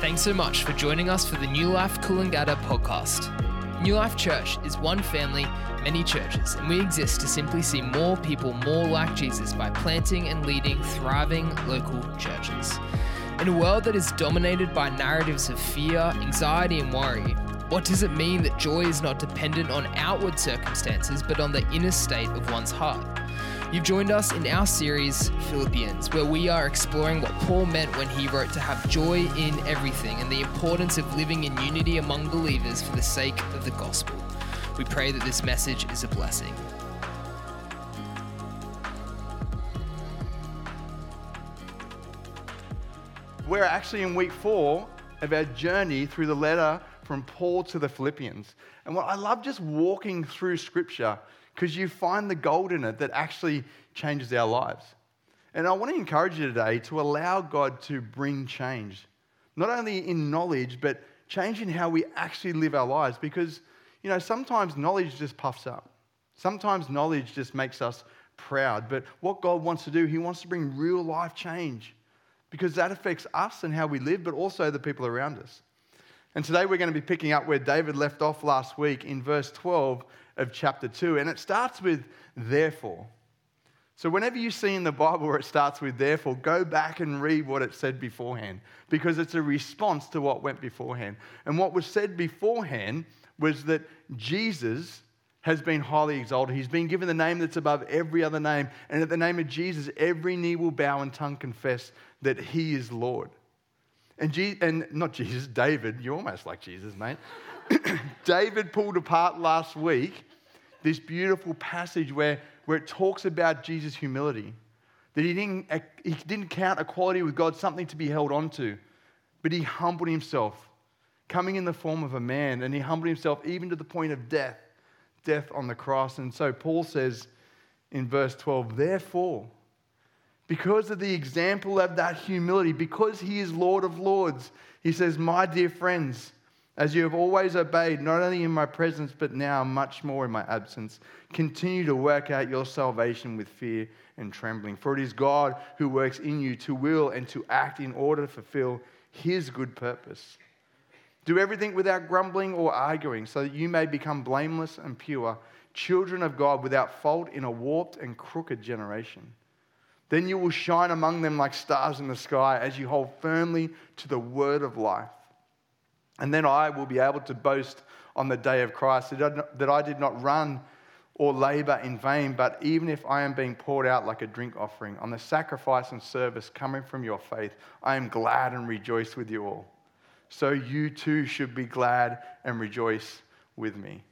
Thanks so much for joining us for the New Life Coolangatta podcast. New Life Church is one family, many churches, and we exist to simply see more people more like Jesus by planting and leading thriving local churches. In a world that is dominated by narratives of fear, anxiety, and worry, what does it mean that joy is not dependent on outward circumstances but on the inner state of one's heart? You've joined us in our series, Philippians, where we are exploring what Paul meant when he wrote to have joy in everything and the importance of living in unity among believers for the sake of the gospel. We pray that this message is a blessing. We're actually in week four of our journey through the letter from Paul to the Philippians. And what I love just walking through scripture because you find the gold in it that actually changes our lives. And I want to encourage you today to allow God to bring change, not only in knowledge, but change in how we actually live our lives. Because, you know, sometimes knowledge just puffs up, sometimes knowledge just makes us proud. But what God wants to do, He wants to bring real life change because that affects us and how we live, but also the people around us. And today we're going to be picking up where David left off last week in verse 12 of chapter 2. And it starts with therefore. So, whenever you see in the Bible where it starts with therefore, go back and read what it said beforehand because it's a response to what went beforehand. And what was said beforehand was that Jesus has been highly exalted. He's been given the name that's above every other name. And at the name of Jesus, every knee will bow and tongue confess that he is Lord. And, Je- and not Jesus, David, you're almost like Jesus, mate. David pulled apart last week this beautiful passage where, where it talks about Jesus' humility. That he didn't, he didn't count equality with God something to be held onto, but he humbled himself, coming in the form of a man, and he humbled himself even to the point of death, death on the cross. And so Paul says in verse 12, therefore, because of the example of that humility, because he is Lord of Lords, he says, My dear friends, as you have always obeyed, not only in my presence, but now much more in my absence, continue to work out your salvation with fear and trembling. For it is God who works in you to will and to act in order to fulfill his good purpose. Do everything without grumbling or arguing, so that you may become blameless and pure, children of God without fault in a warped and crooked generation. Then you will shine among them like stars in the sky as you hold firmly to the word of life. And then I will be able to boast on the day of Christ that I did not run or labor in vain, but even if I am being poured out like a drink offering on the sacrifice and service coming from your faith, I am glad and rejoice with you all. So you too should be glad and rejoice with me.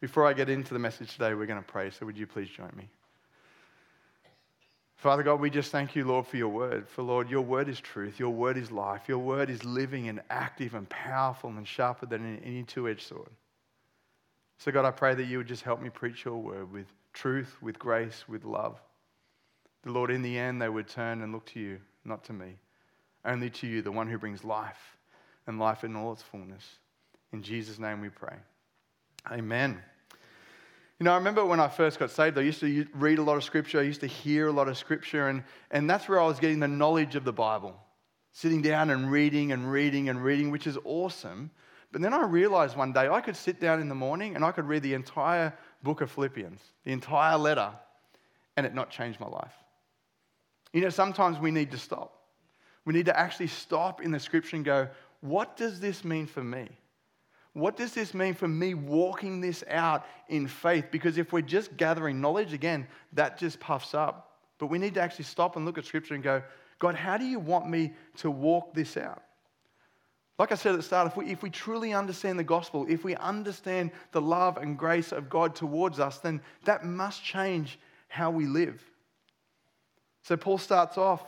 Before I get into the message today, we're going to pray. So would you please join me? Father God, we just thank you, Lord, for your word. For, Lord, your word is truth. Your word is life. Your word is living and active and powerful and sharper than any two edged sword. So, God, I pray that you would just help me preach your word with truth, with grace, with love. The Lord, in the end, they would turn and look to you, not to me, only to you, the one who brings life and life in all its fullness. In Jesus' name we pray. Amen. You know, I remember when I first got saved, I used to read a lot of scripture, I used to hear a lot of scripture, and, and that's where I was getting the knowledge of the Bible. Sitting down and reading and reading and reading, which is awesome. But then I realized one day I could sit down in the morning and I could read the entire book of Philippians, the entire letter, and it not change my life. You know, sometimes we need to stop. We need to actually stop in the scripture and go, what does this mean for me? What does this mean for me walking this out in faith? Because if we're just gathering knowledge, again, that just puffs up. But we need to actually stop and look at Scripture and go, God, how do you want me to walk this out? Like I said at the start, if we, if we truly understand the gospel, if we understand the love and grace of God towards us, then that must change how we live. So Paul starts off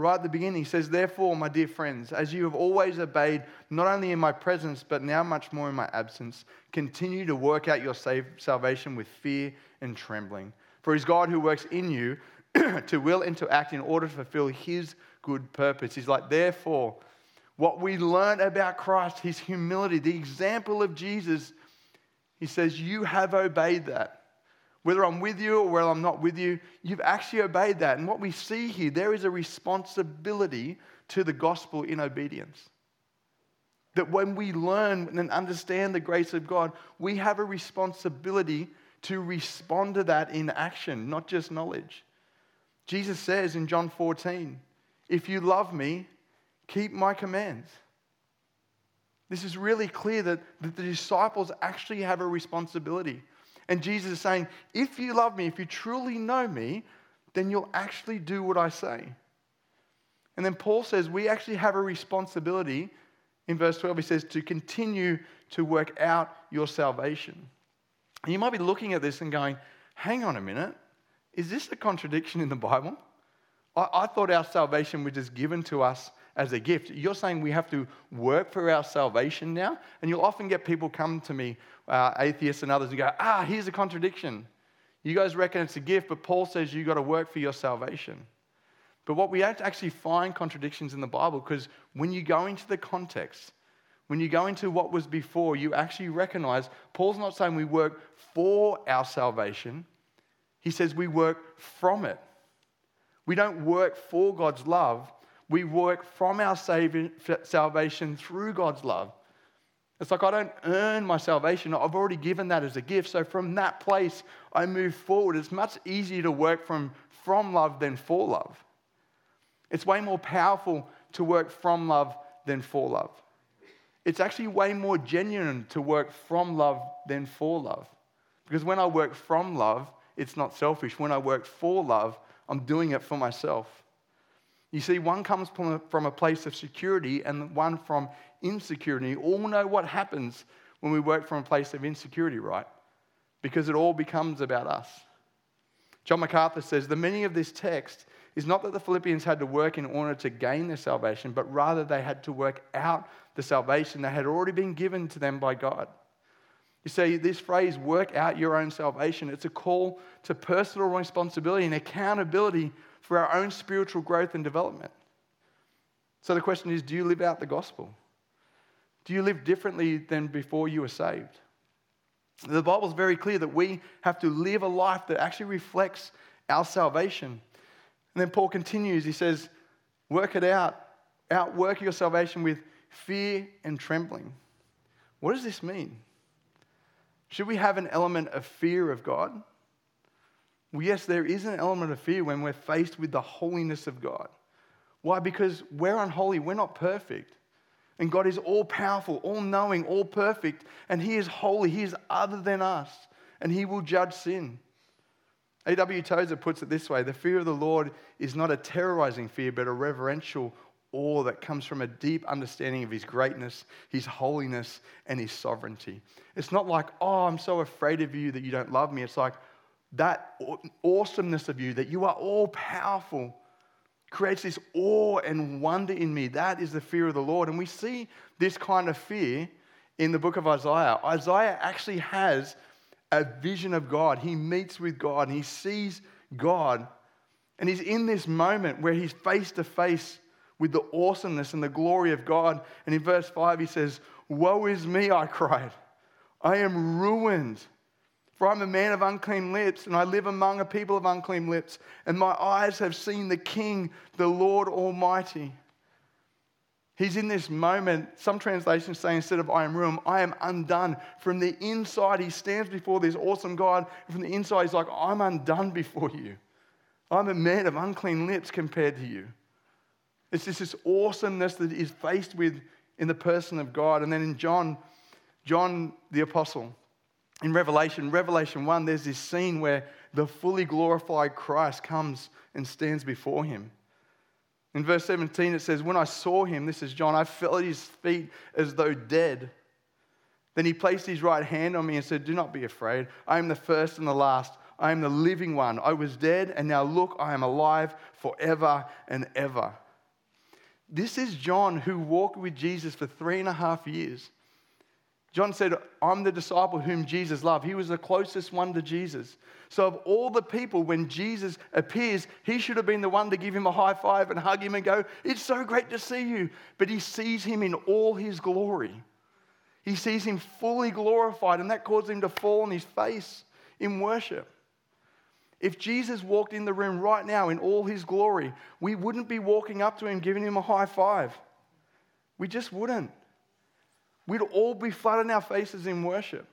right at the beginning. He says, Therefore, my dear friends, as you have always obeyed, not only in my presence, but now much more in my absence, continue to work out your salvation with fear and trembling. For it is God who works in you to will and to act in order to fulfill his good purpose. He's like, Therefore, what we learn about Christ, his humility, the example of Jesus, he says, You have obeyed that. Whether I'm with you or whether I'm not with you, you've actually obeyed that. And what we see here, there is a responsibility to the gospel in obedience. That when we learn and understand the grace of God, we have a responsibility to respond to that in action, not just knowledge. Jesus says in John 14, If you love me, keep my commands. This is really clear that, that the disciples actually have a responsibility. And Jesus is saying, If you love me, if you truly know me, then you'll actually do what I say. And then Paul says we actually have a responsibility. In verse 12, he says, to continue to work out your salvation. And you might be looking at this and going, hang on a minute, is this a contradiction in the Bible? I, I thought our salvation was just given to us as a gift. You're saying we have to work for our salvation now? And you'll often get people come to me, uh, atheists and others, and go, ah, here's a contradiction. You guys reckon it's a gift, but Paul says you've got to work for your salvation. But what we actually find contradictions in the Bible because when you go into the context, when you go into what was before, you actually recognize Paul's not saying we work for our salvation, he says we work from it. We don't work for God's love, we work from our salvation through God's love. It's like I don't earn my salvation. I've already given that as a gift. So from that place, I move forward. It's much easier to work from, from love than for love. It's way more powerful to work from love than for love. It's actually way more genuine to work from love than for love. Because when I work from love, it's not selfish. When I work for love, I'm doing it for myself. You see, one comes from a, from a place of security and one from insecurity. all know what happens when we work from a place of insecurity, right? Because it all becomes about us. John MacArthur says the meaning of this text is not that the Philippians had to work in order to gain their salvation, but rather they had to work out the salvation that had already been given to them by God. You see, this phrase, work out your own salvation, it's a call to personal responsibility and accountability for our own spiritual growth and development. So the question is do you live out the gospel? Do you live differently than before you were saved? The Bible is very clear that we have to live a life that actually reflects our salvation. And then Paul continues, he says, Work it out, outwork your salvation with fear and trembling. What does this mean? Should we have an element of fear of God? Well, yes, there is an element of fear when we're faced with the holiness of God. Why? Because we're unholy, we're not perfect. And God is all powerful, all knowing, all perfect, and He is holy. He is other than us, and He will judge sin. A.W. Tozer puts it this way the fear of the Lord is not a terrorizing fear, but a reverential awe that comes from a deep understanding of His greatness, His holiness, and His sovereignty. It's not like, oh, I'm so afraid of you that you don't love me. It's like that awesomeness of you, that you are all powerful creates this awe and wonder in me. That is the fear of the Lord. And we see this kind of fear in the book of Isaiah. Isaiah actually has a vision of God. He meets with God and he sees God. And he's in this moment where he's face to face with the awesomeness and the glory of God. And in verse 5, he says, Woe is me, I cried. I am ruined. For I'm a man of unclean lips, and I live among a people of unclean lips, and my eyes have seen the King, the Lord Almighty. He's in this moment. Some translations say instead of I am ruined, I am undone. From the inside, he stands before this awesome God. From the inside, he's like, I'm undone before you. I'm a man of unclean lips compared to you. It's just this awesomeness that is faced with in the person of God. And then in John, John the Apostle, in Revelation, Revelation 1, there's this scene where the fully glorified Christ comes and stands before him. In verse 17, it says, When I saw him, this is John, I fell at his feet as though dead. Then he placed his right hand on me and said, Do not be afraid. I am the first and the last. I am the living one. I was dead, and now look, I am alive forever and ever. This is John who walked with Jesus for three and a half years. John said, I'm the disciple whom Jesus loved. He was the closest one to Jesus. So, of all the people, when Jesus appears, he should have been the one to give him a high five and hug him and go, It's so great to see you. But he sees him in all his glory. He sees him fully glorified, and that caused him to fall on his face in worship. If Jesus walked in the room right now in all his glory, we wouldn't be walking up to him, giving him a high five. We just wouldn't. We'd all be flat on our faces in worship.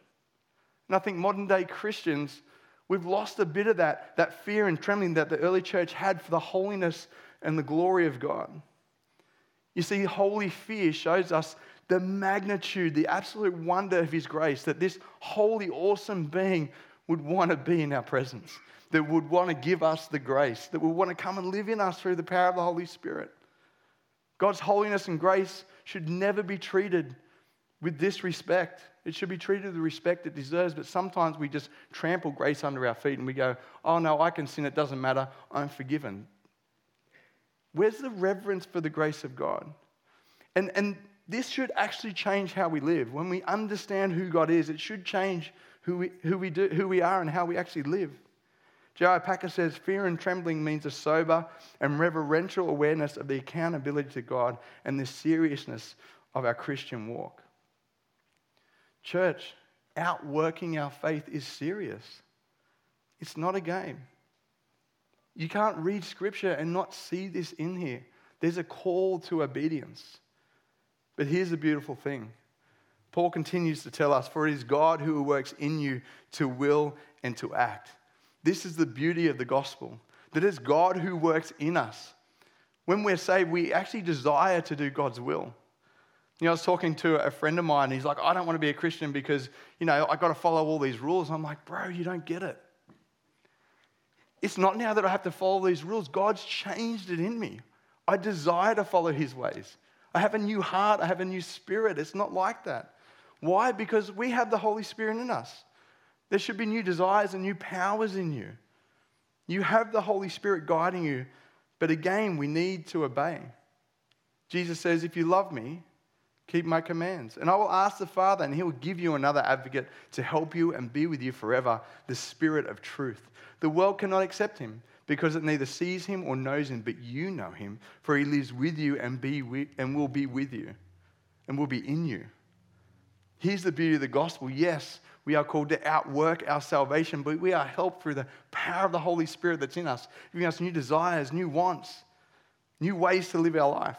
And I think modern day Christians, we've lost a bit of that, that fear and trembling that the early church had for the holiness and the glory of God. You see, holy fear shows us the magnitude, the absolute wonder of His grace, that this holy, awesome being would want to be in our presence, that would want to give us the grace, that would want to come and live in us through the power of the Holy Spirit. God's holiness and grace should never be treated with disrespect. It should be treated with the respect it deserves, but sometimes we just trample grace under our feet and we go, oh no, I can sin, it doesn't matter, I'm forgiven. Where's the reverence for the grace of God? And, and this should actually change how we live. When we understand who God is, it should change who we, who we, do, who we are and how we actually live. J.I. Packer says, Fear and trembling means a sober and reverential awareness of the accountability to God and the seriousness of our Christian walk. Church, outworking our faith is serious. It's not a game. You can't read scripture and not see this in here. There's a call to obedience. But here's the beautiful thing Paul continues to tell us, For it is God who works in you to will and to act. This is the beauty of the gospel that it's God who works in us. When we're saved, we actually desire to do God's will. You know, I was talking to a friend of mine, and he's like, I don't want to be a Christian because, you know, I've got to follow all these rules. I'm like, bro, you don't get it. It's not now that I have to follow these rules. God's changed it in me. I desire to follow his ways. I have a new heart. I have a new spirit. It's not like that. Why? Because we have the Holy Spirit in us. There should be new desires and new powers in you. You have the Holy Spirit guiding you, but again, we need to obey. Jesus says, If you love me, keep my commands. And I will ask the Father, and he will give you another advocate to help you and be with you forever, the Spirit of truth. The world cannot accept him because it neither sees him or knows him, but you know him, for he lives with you and, be with, and will be with you and will be in you. Here's the beauty of the gospel. Yes, we are called to outwork our salvation, but we are helped through the power of the Holy Spirit that's in us, giving us new desires, new wants, new ways to live our life.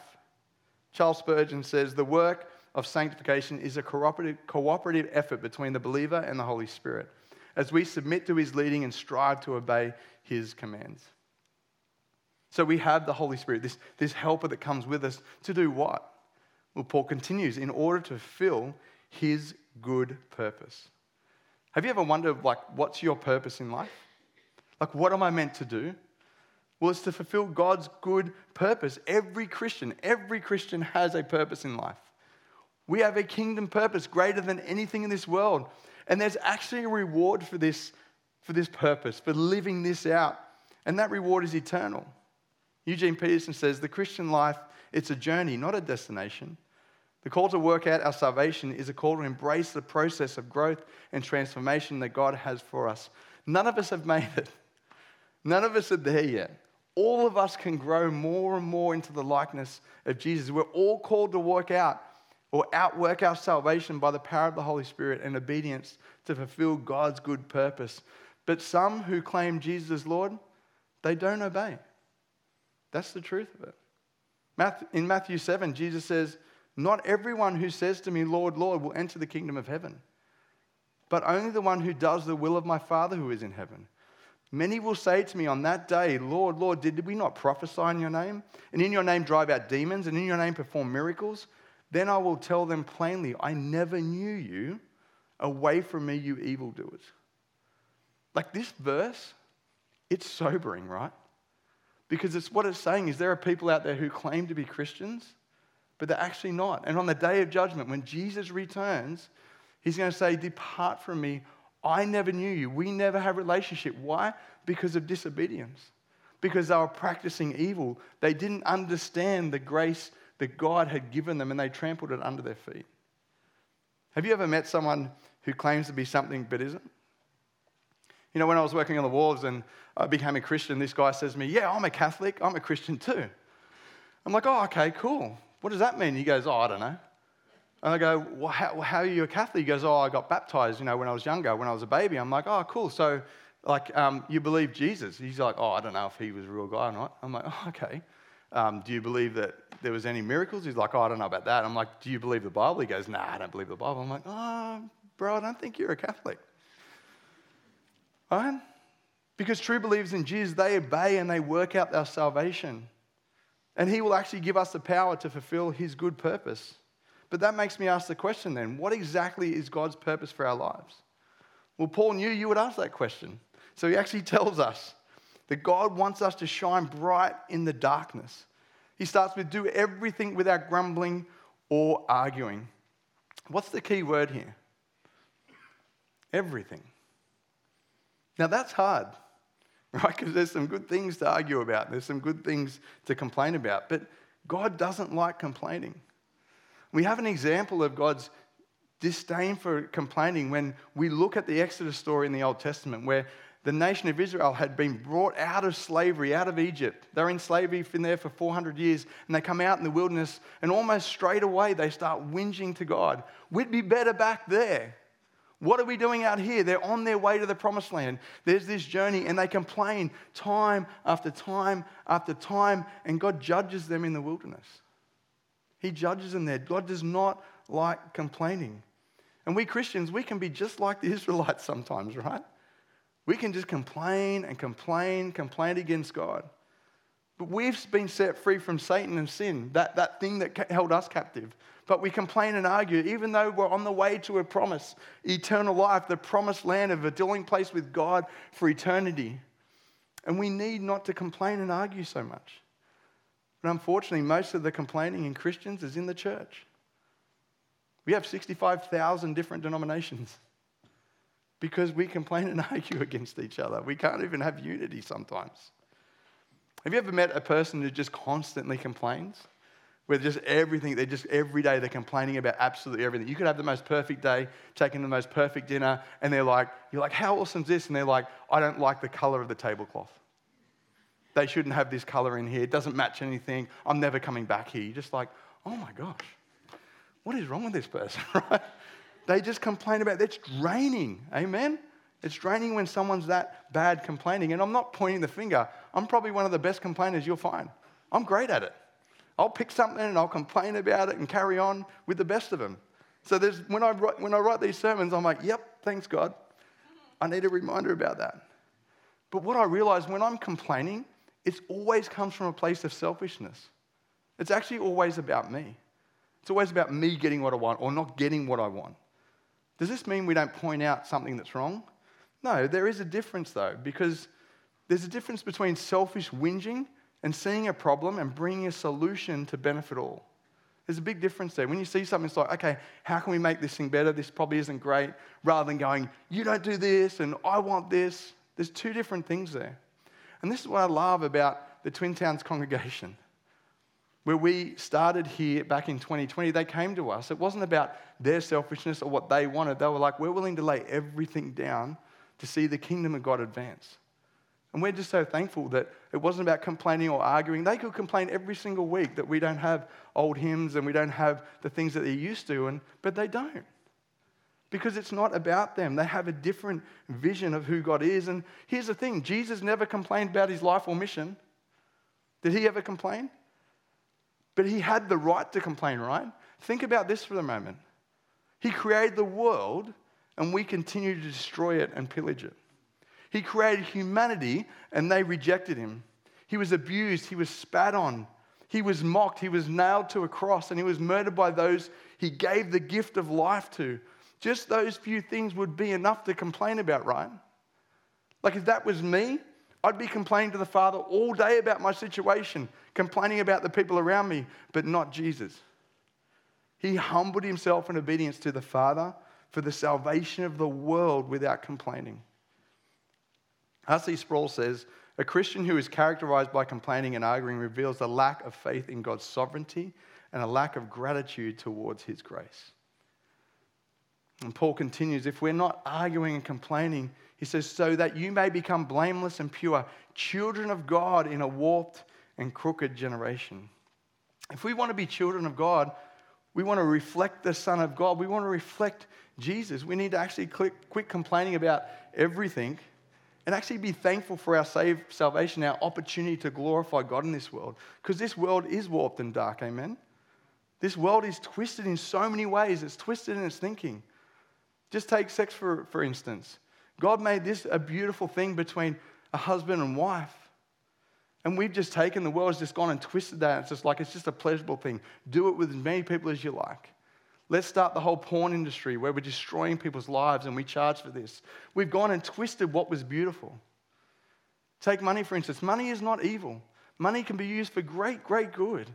Charles Spurgeon says the work of sanctification is a cooperative, cooperative effort between the believer and the Holy Spirit as we submit to his leading and strive to obey his commands. So we have the Holy Spirit, this, this helper that comes with us to do what? Well, Paul continues, in order to fulfill his good purpose. Have you ever wondered, like, what's your purpose in life? Like, what am I meant to do? Well, it's to fulfill God's good purpose. Every Christian, every Christian has a purpose in life. We have a kingdom purpose greater than anything in this world. And there's actually a reward for this, for this purpose, for living this out. And that reward is eternal. Eugene Peterson says the Christian life, it's a journey, not a destination. The call to work out our salvation is a call to embrace the process of growth and transformation that God has for us. None of us have made it. None of us are there yet. All of us can grow more and more into the likeness of Jesus. We're all called to work out or outwork our salvation by the power of the Holy Spirit and obedience to fulfill God's good purpose. But some who claim Jesus as Lord, they don't obey. That's the truth of it. In Matthew 7, Jesus says, Not everyone who says to me, Lord, Lord, will enter the kingdom of heaven, but only the one who does the will of my Father who is in heaven. Many will say to me on that day, Lord, Lord, did we not prophesy in your name? And in your name drive out demons, and in your name perform miracles? Then I will tell them plainly, I never knew you. Away from me, you evildoers. Like this verse, it's sobering, right? Because it's what it's saying is there are people out there who claim to be Christians, but they're actually not. And on the day of judgment, when Jesus returns, he's going to say, Depart from me. I never knew you. We never had a relationship. Why? Because of disobedience. Because they were practicing evil. They didn't understand the grace that God had given them and they trampled it under their feet. Have you ever met someone who claims to be something but isn't? You know, when I was working on the walls and I became a Christian, this guy says to me, Yeah, I'm a Catholic, I'm a Christian too. I'm like, Oh, okay, cool. What does that mean? He goes, Oh, I don't know. And I go, well, how, how, are you a Catholic? He goes, Oh, I got baptized, you know, when I was younger, when I was a baby. I'm like, Oh, cool. So, like, um, you believe Jesus? He's like, Oh, I don't know if he was a real guy or not. I'm like, Oh, okay. Um, do you believe that there was any miracles. He's like, oh, I don't know about that. I'm like, do you believe the Bible? He goes, nah, I don't believe the Bible. I'm like, oh, bro, I don't think you're a Catholic. Right? Because true believers in Jesus, they obey and they work out their salvation. And he will actually give us the power to fulfill his good purpose. But that makes me ask the question then what exactly is God's purpose for our lives? Well, Paul knew you would ask that question. So he actually tells us that God wants us to shine bright in the darkness. He starts with do everything without grumbling or arguing. What's the key word here? Everything. Now that's hard, right? Because there's some good things to argue about, there's some good things to complain about, but God doesn't like complaining. We have an example of God's disdain for complaining when we look at the Exodus story in the Old Testament, where the nation of Israel had been brought out of slavery, out of Egypt. They're in slavery in there for 400 years, and they come out in the wilderness, and almost straight away they start whinging to God. We'd be better back there. What are we doing out here? They're on their way to the promised land. There's this journey, and they complain time after time after time, and God judges them in the wilderness. He judges them there. God does not like complaining. And we Christians, we can be just like the Israelites sometimes, right? We can just complain and complain, complain against God. But we've been set free from Satan and sin, that, that thing that held us captive. But we complain and argue, even though we're on the way to a promise, eternal life, the promised land of a dwelling place with God for eternity. And we need not to complain and argue so much. But unfortunately, most of the complaining in Christians is in the church. We have 65,000 different denominations because we complain and argue against each other. We can't even have unity sometimes. Have you ever met a person who just constantly complains? Where just everything, they're just every day they're complaining about absolutely everything. You could have the most perfect day, taking the most perfect dinner, and they're like, you're like, how awesome is this? And they're like, I don't like the color of the tablecloth. They shouldn't have this color in here. It doesn't match anything. I'm never coming back here. You're just like, oh my gosh, what is wrong with this person, right? They just complain about it. It's draining. Amen? It's draining when someone's that bad complaining. And I'm not pointing the finger. I'm probably one of the best complainers you'll find. I'm great at it. I'll pick something and I'll complain about it and carry on with the best of them. So there's, when, I write, when I write these sermons, I'm like, yep, thanks God. I need a reminder about that. But what I realize when I'm complaining, it always comes from a place of selfishness. It's actually always about me. It's always about me getting what I want or not getting what I want. Does this mean we don't point out something that's wrong? No, there is a difference though, because there's a difference between selfish whinging and seeing a problem and bringing a solution to benefit all. There's a big difference there. When you see something, it's like, okay, how can we make this thing better? This probably isn't great. Rather than going, you don't do this and I want this. There's two different things there. And this is what I love about the Twin Towns congregation where we started here back in 2020, they came to us. It wasn't about their selfishness or what they wanted. They were like, we're willing to lay everything down to see the kingdom of God advance. And we're just so thankful that it wasn't about complaining or arguing. They could complain every single week that we don't have old hymns and we don't have the things that they used to, and, but they don't. Because it's not about them. They have a different vision of who God is. And here's the thing Jesus never complained about his life or mission. Did he ever complain? But he had the right to complain, right? Think about this for a moment. He created the world, and we continue to destroy it and pillage it. He created humanity, and they rejected him. He was abused, he was spat on, he was mocked, he was nailed to a cross, and he was murdered by those he gave the gift of life to. Just those few things would be enough to complain about, right? Like if that was me, I'd be complaining to the Father all day about my situation, complaining about the people around me, but not Jesus. He humbled himself in obedience to the Father for the salvation of the world without complaining. R.C. Sproul says, a Christian who is characterized by complaining and arguing reveals a lack of faith in God's sovereignty and a lack of gratitude towards his grace. And Paul continues if we're not arguing and complaining, he says, so that you may become blameless and pure, children of God in a warped and crooked generation. If we want to be children of God, we want to reflect the Son of God. We want to reflect Jesus. We need to actually quit, complaining about everything and actually be thankful for our save, salvation, our opportunity to glorify God in this world. Because this world is warped and dark, amen? This world is twisted in so many ways, it's twisted in its thinking. Just take sex, for, for instance. God made this a beautiful thing between a husband and wife. And we've just taken the world has just gone and twisted that. It's just like it's just a pleasurable thing. Do it with as many people as you like. Let's start the whole porn industry where we're destroying people's lives and we charge for this. We've gone and twisted what was beautiful. Take money, for instance. Money is not evil, money can be used for great, great good.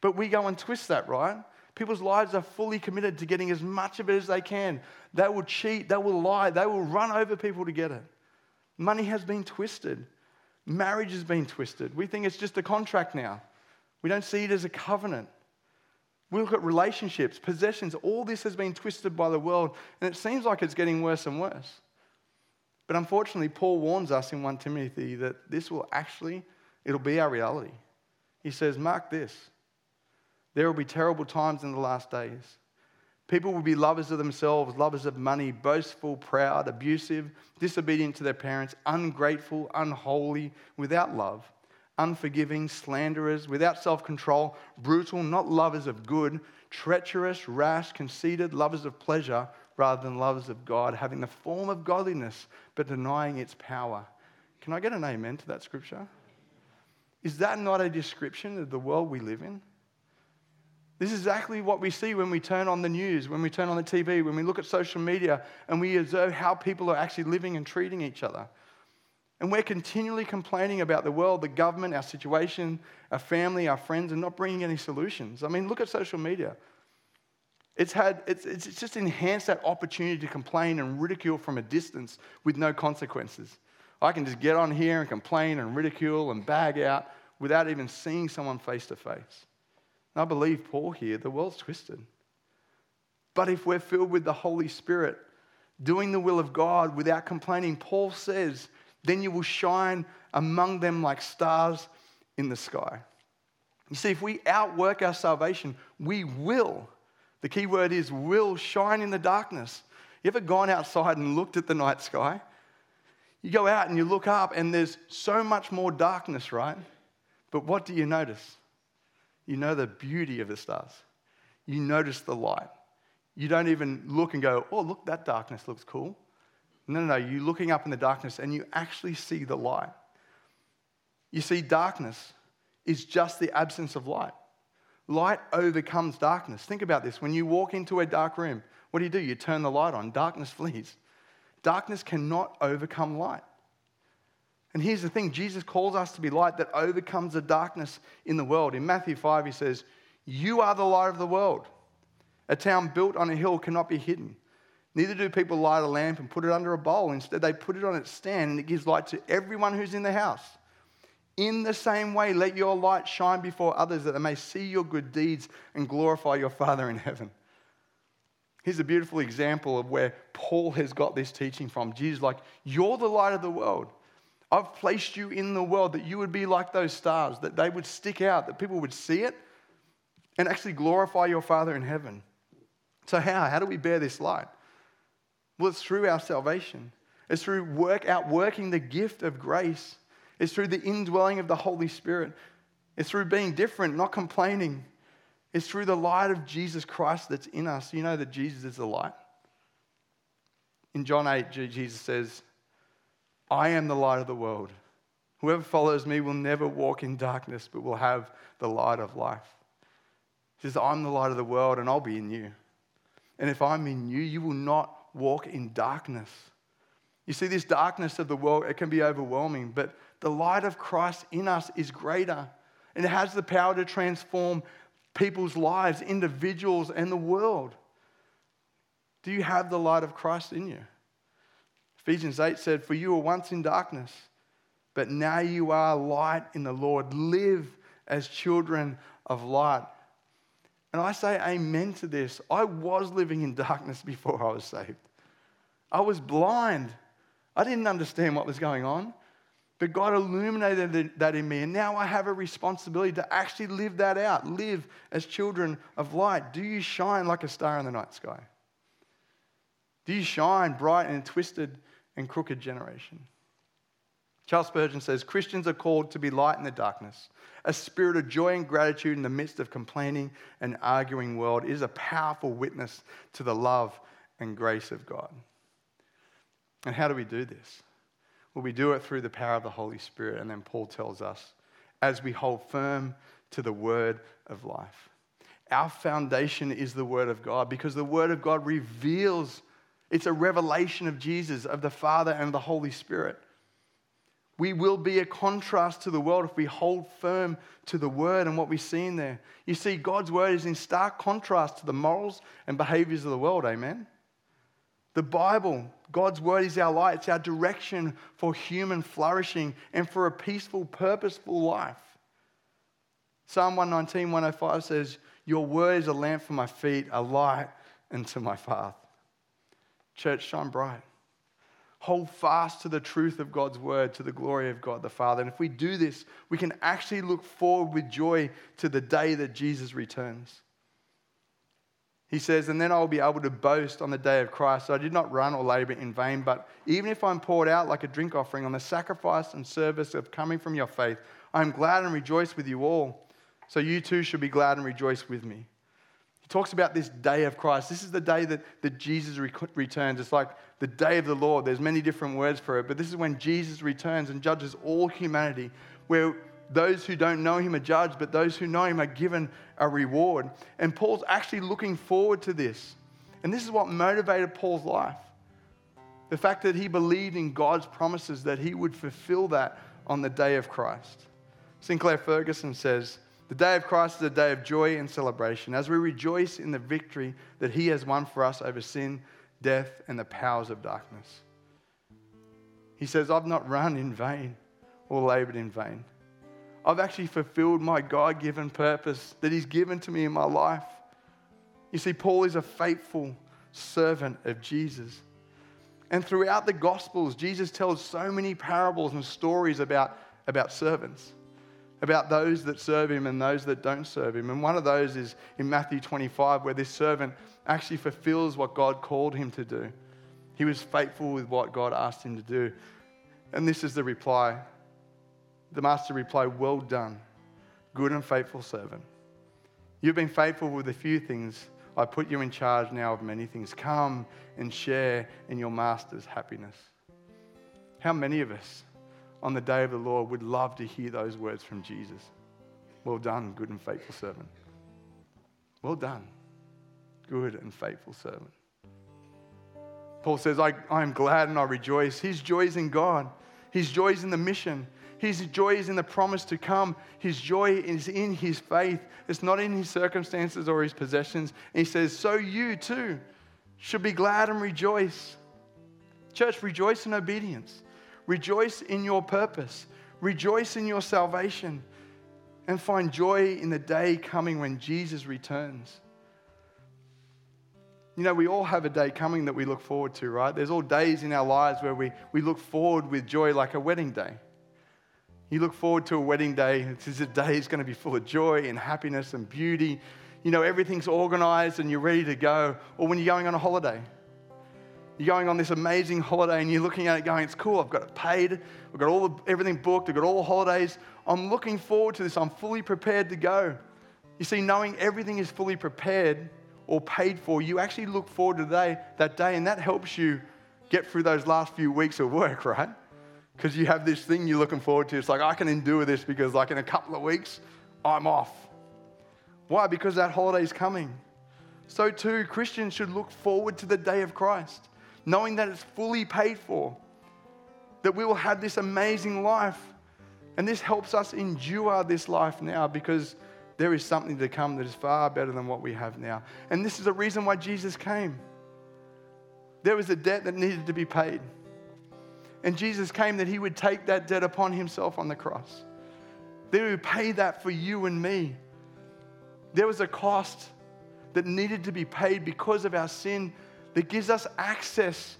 But we go and twist that, right? People's lives are fully committed to getting as much of it as they can. They will cheat, they will lie, they will run over people to get it. Money has been twisted. Marriage has been twisted. We think it's just a contract now. We don't see it as a covenant. We look at relationships, possessions, all this has been twisted by the world, and it seems like it's getting worse and worse. But unfortunately, Paul warns us in 1 Timothy that this will actually, it'll be our reality. He says, Mark this. There will be terrible times in the last days. People will be lovers of themselves, lovers of money, boastful, proud, abusive, disobedient to their parents, ungrateful, unholy, without love unforgiving, slanderers, without self control, brutal, not lovers of good, treacherous, rash, conceited, lovers of pleasure rather than lovers of God, having the form of godliness but denying its power. Can I get an amen to that scripture? Is that not a description of the world we live in? This is exactly what we see when we turn on the news, when we turn on the TV, when we look at social media, and we observe how people are actually living and treating each other. And we're continually complaining about the world, the government, our situation, our family, our friends, and not bringing any solutions. I mean, look at social media. It's, had, it's, it's just enhanced that opportunity to complain and ridicule from a distance with no consequences. I can just get on here and complain and ridicule and bag out without even seeing someone face to face. I believe Paul here, the world's twisted. But if we're filled with the Holy Spirit, doing the will of God without complaining, Paul says then you will shine among them like stars in the sky. You see, if we outwork our salvation, we will. The key word is will shine in the darkness. You ever gone outside and looked at the night sky? You go out and you look up, and there's so much more darkness, right? But what do you notice? You know the beauty of the stars. You notice the light. You don't even look and go, oh, look, that darkness looks cool. No, no, no. You're looking up in the darkness and you actually see the light. You see, darkness is just the absence of light. Light overcomes darkness. Think about this. When you walk into a dark room, what do you do? You turn the light on, darkness flees. Darkness cannot overcome light. And here's the thing Jesus calls us to be light that overcomes the darkness in the world. In Matthew 5, he says, You are the light of the world. A town built on a hill cannot be hidden. Neither do people light a lamp and put it under a bowl. Instead, they put it on its stand and it gives light to everyone who's in the house. In the same way, let your light shine before others that they may see your good deeds and glorify your Father in heaven. Here's a beautiful example of where Paul has got this teaching from. Jesus, like, you're the light of the world. I've placed you in the world that you would be like those stars, that they would stick out, that people would see it and actually glorify your Father in heaven. So, how? How do we bear this light? Well, it's through our salvation. It's through work outworking the gift of grace. It's through the indwelling of the Holy Spirit. It's through being different, not complaining. It's through the light of Jesus Christ that's in us. You know that Jesus is the light. In John 8, Jesus says, I am the light of the world. Whoever follows me will never walk in darkness, but will have the light of life. He says, I'm the light of the world, and I'll be in you. And if I'm in you, you will not walk in darkness. You see, this darkness of the world, it can be overwhelming, but the light of Christ in us is greater. And it has the power to transform people's lives, individuals, and the world. Do you have the light of Christ in you? Ephesians 8 said, For you were once in darkness, but now you are light in the Lord. Live as children of light. And I say amen to this. I was living in darkness before I was saved. I was blind. I didn't understand what was going on. But God illuminated that in me. And now I have a responsibility to actually live that out. Live as children of light. Do you shine like a star in the night sky? Do you shine bright in a twisted and crooked generation? Charles Spurgeon says Christians are called to be light in the darkness. A spirit of joy and gratitude in the midst of complaining and arguing world is a powerful witness to the love and grace of God. And how do we do this? Well, we do it through the power of the Holy Spirit. And then Paul tells us as we hold firm to the word of life. Our foundation is the word of God because the word of God reveals, it's a revelation of Jesus, of the Father and the Holy Spirit. We will be a contrast to the world if we hold firm to the word and what we see in there. You see, God's word is in stark contrast to the morals and behaviors of the world, amen? The Bible, God's word is our light, it's our direction for human flourishing and for a peaceful, purposeful life. Psalm 119, 105 says, Your word is a lamp for my feet, a light unto my path. Church, shine bright. Hold fast to the truth of God's word, to the glory of God the Father. And if we do this, we can actually look forward with joy to the day that Jesus returns. He says, And then I will be able to boast on the day of Christ. I did not run or labor in vain, but even if I'm poured out like a drink offering on the sacrifice and service of coming from your faith, I am glad and rejoice with you all. So you too should be glad and rejoice with me. He talks about this day of Christ. This is the day that, that Jesus re- returns. It's like the day of the Lord. There's many different words for it, but this is when Jesus returns and judges all humanity, where those who don't know him are judged, but those who know him are given a reward. And Paul's actually looking forward to this. And this is what motivated Paul's life. The fact that he believed in God's promises that he would fulfill that on the day of Christ. Sinclair Ferguson says, The day of Christ is a day of joy and celebration as we rejoice in the victory that he has won for us over sin, death, and the powers of darkness. He says, I've not run in vain or labored in vain. I've actually fulfilled my God given purpose that He's given to me in my life. You see, Paul is a faithful servant of Jesus. And throughout the Gospels, Jesus tells so many parables and stories about, about servants, about those that serve him and those that don't serve him. And one of those is in Matthew 25, where this servant actually fulfills what God called him to do. He was faithful with what God asked him to do. And this is the reply the master replied, Well done, good and faithful servant. You've been faithful with a few things. I put you in charge now of many things. Come and share in your master's happiness. How many of us on the day of the Lord would love to hear those words from Jesus? Well done, good and faithful servant. Well done, good and faithful servant. Paul says, I, I am glad and I rejoice. His joy is in God, his joy is in the mission, his joy is in the promise to come. His joy is in his faith. It's not in his circumstances or his possessions. And he says, So you too should be glad and rejoice. Church, rejoice in obedience. Rejoice in your purpose. Rejoice in your salvation. And find joy in the day coming when Jesus returns. You know, we all have a day coming that we look forward to, right? There's all days in our lives where we, we look forward with joy, like a wedding day. You look forward to a wedding day. This is a day is going to be full of joy and happiness and beauty. You know, everything's organized and you're ready to go. Or when you're going on a holiday, you're going on this amazing holiday and you're looking at it going, it's cool, I've got it paid, I've got all the, everything booked, I've got all the holidays. I'm looking forward to this, I'm fully prepared to go. You see, knowing everything is fully prepared or paid for, you actually look forward to day, that day, and that helps you get through those last few weeks of work, right? because you have this thing you're looking forward to. It's like, I can endure this because, like, in a couple of weeks, I'm off. Why? Because that holiday is coming. So, too, Christians should look forward to the day of Christ, knowing that it's fully paid for, that we will have this amazing life. And this helps us endure this life now because there is something to come that is far better than what we have now. And this is the reason why Jesus came. There was a debt that needed to be paid. And Jesus came that he would take that debt upon himself on the cross. That he would pay that for you and me. There was a cost that needed to be paid because of our sin that gives us access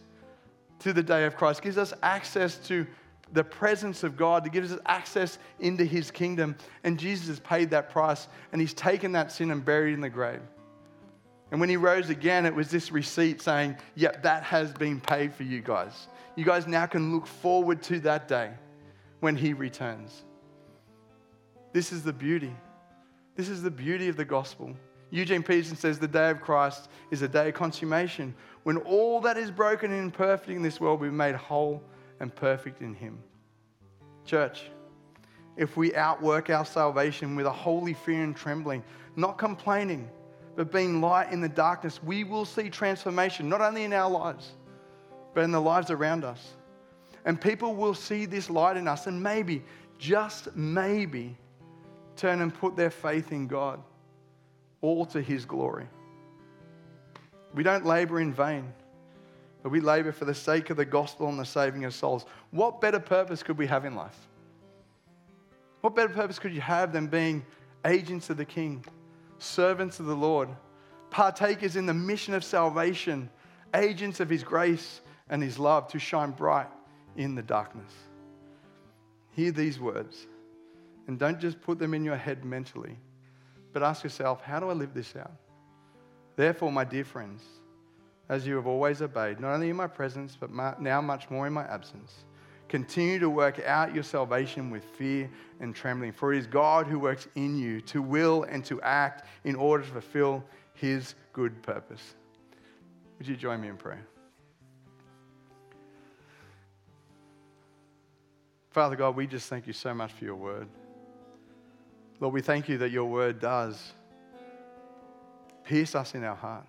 to the day of Christ, gives us access to the presence of God, that gives us access into his kingdom. And Jesus has paid that price and he's taken that sin and buried in the grave. And when he rose again, it was this receipt saying, Yep, that has been paid for you guys you guys now can look forward to that day when he returns. This is the beauty. This is the beauty of the gospel. Eugene Peterson says the day of Christ is a day of consummation when all that is broken and imperfect in this world will be made whole and perfect in him. Church, if we outwork our salvation with a holy fear and trembling, not complaining, but being light in the darkness, we will see transformation, not only in our lives, but in the lives around us. And people will see this light in us and maybe, just maybe, turn and put their faith in God, all to His glory. We don't labor in vain, but we labor for the sake of the gospel and the saving of souls. What better purpose could we have in life? What better purpose could you have than being agents of the King, servants of the Lord, partakers in the mission of salvation, agents of His grace and His love to shine bright in the darkness? Hear these words and don't just put them in your head mentally, but ask yourself, how do I live this out? Therefore, my dear friends, as you have always obeyed, not only in my presence, but now much more in my absence, Continue to work out your salvation with fear and trembling, for it is God who works in you to will and to act in order to fulfill his good purpose. Would you join me in prayer? Father God, we just thank you so much for your word. Lord, we thank you that your word does pierce us in our heart.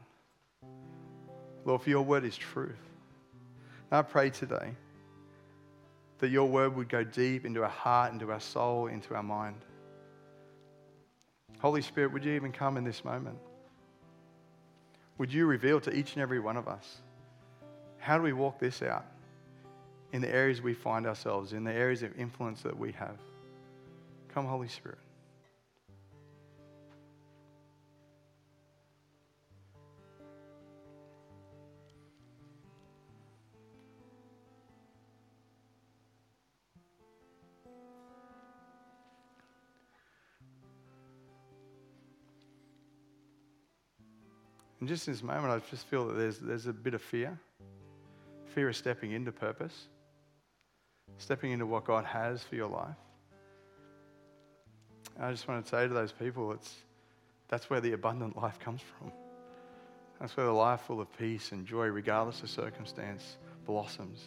Lord, for your word is truth. And I pray today that your word would go deep into our heart, into our soul, into our mind. Holy Spirit, would you even come in this moment? Would you reveal to each and every one of us how do we walk this out in the areas we find ourselves, in the areas of influence that we have? Come, Holy Spirit. And just in this moment, I just feel that there's, there's a bit of fear fear of stepping into purpose, stepping into what God has for your life. And I just want to say to those people, it's, that's where the abundant life comes from. That's where the life full of peace and joy, regardless of circumstance, blossoms.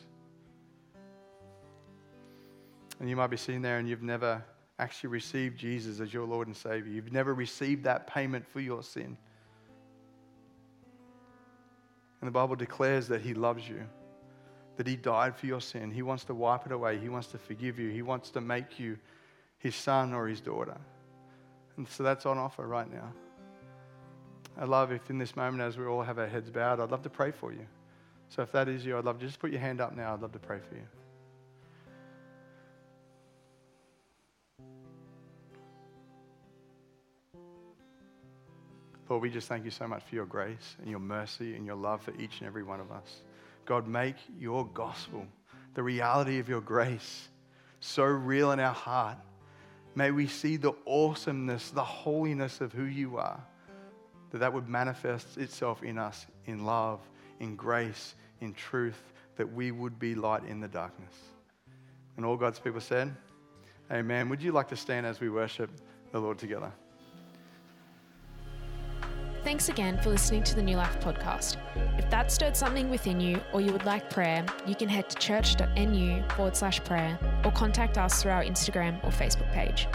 And you might be sitting there and you've never actually received Jesus as your Lord and Savior. You've never received that payment for your sin. And the Bible declares that He loves you, that He died for your sin. He wants to wipe it away, He wants to forgive you, He wants to make you His son or His daughter. And so that's on offer right now. I'd love if in this moment, as we all have our heads bowed, I'd love to pray for you. So if that is you, I'd love to just put your hand up now. I'd love to pray for you. Lord, we just thank you so much for your grace and your mercy and your love for each and every one of us. God, make your gospel, the reality of your grace, so real in our heart. May we see the awesomeness, the holiness of who you are, that that would manifest itself in us in love, in grace, in truth, that we would be light in the darkness. And all God's people said, Amen. Would you like to stand as we worship the Lord together? Thanks again for listening to the New Life podcast. If that stirred something within you or you would like prayer, you can head to church.nu forward slash prayer or contact us through our Instagram or Facebook page.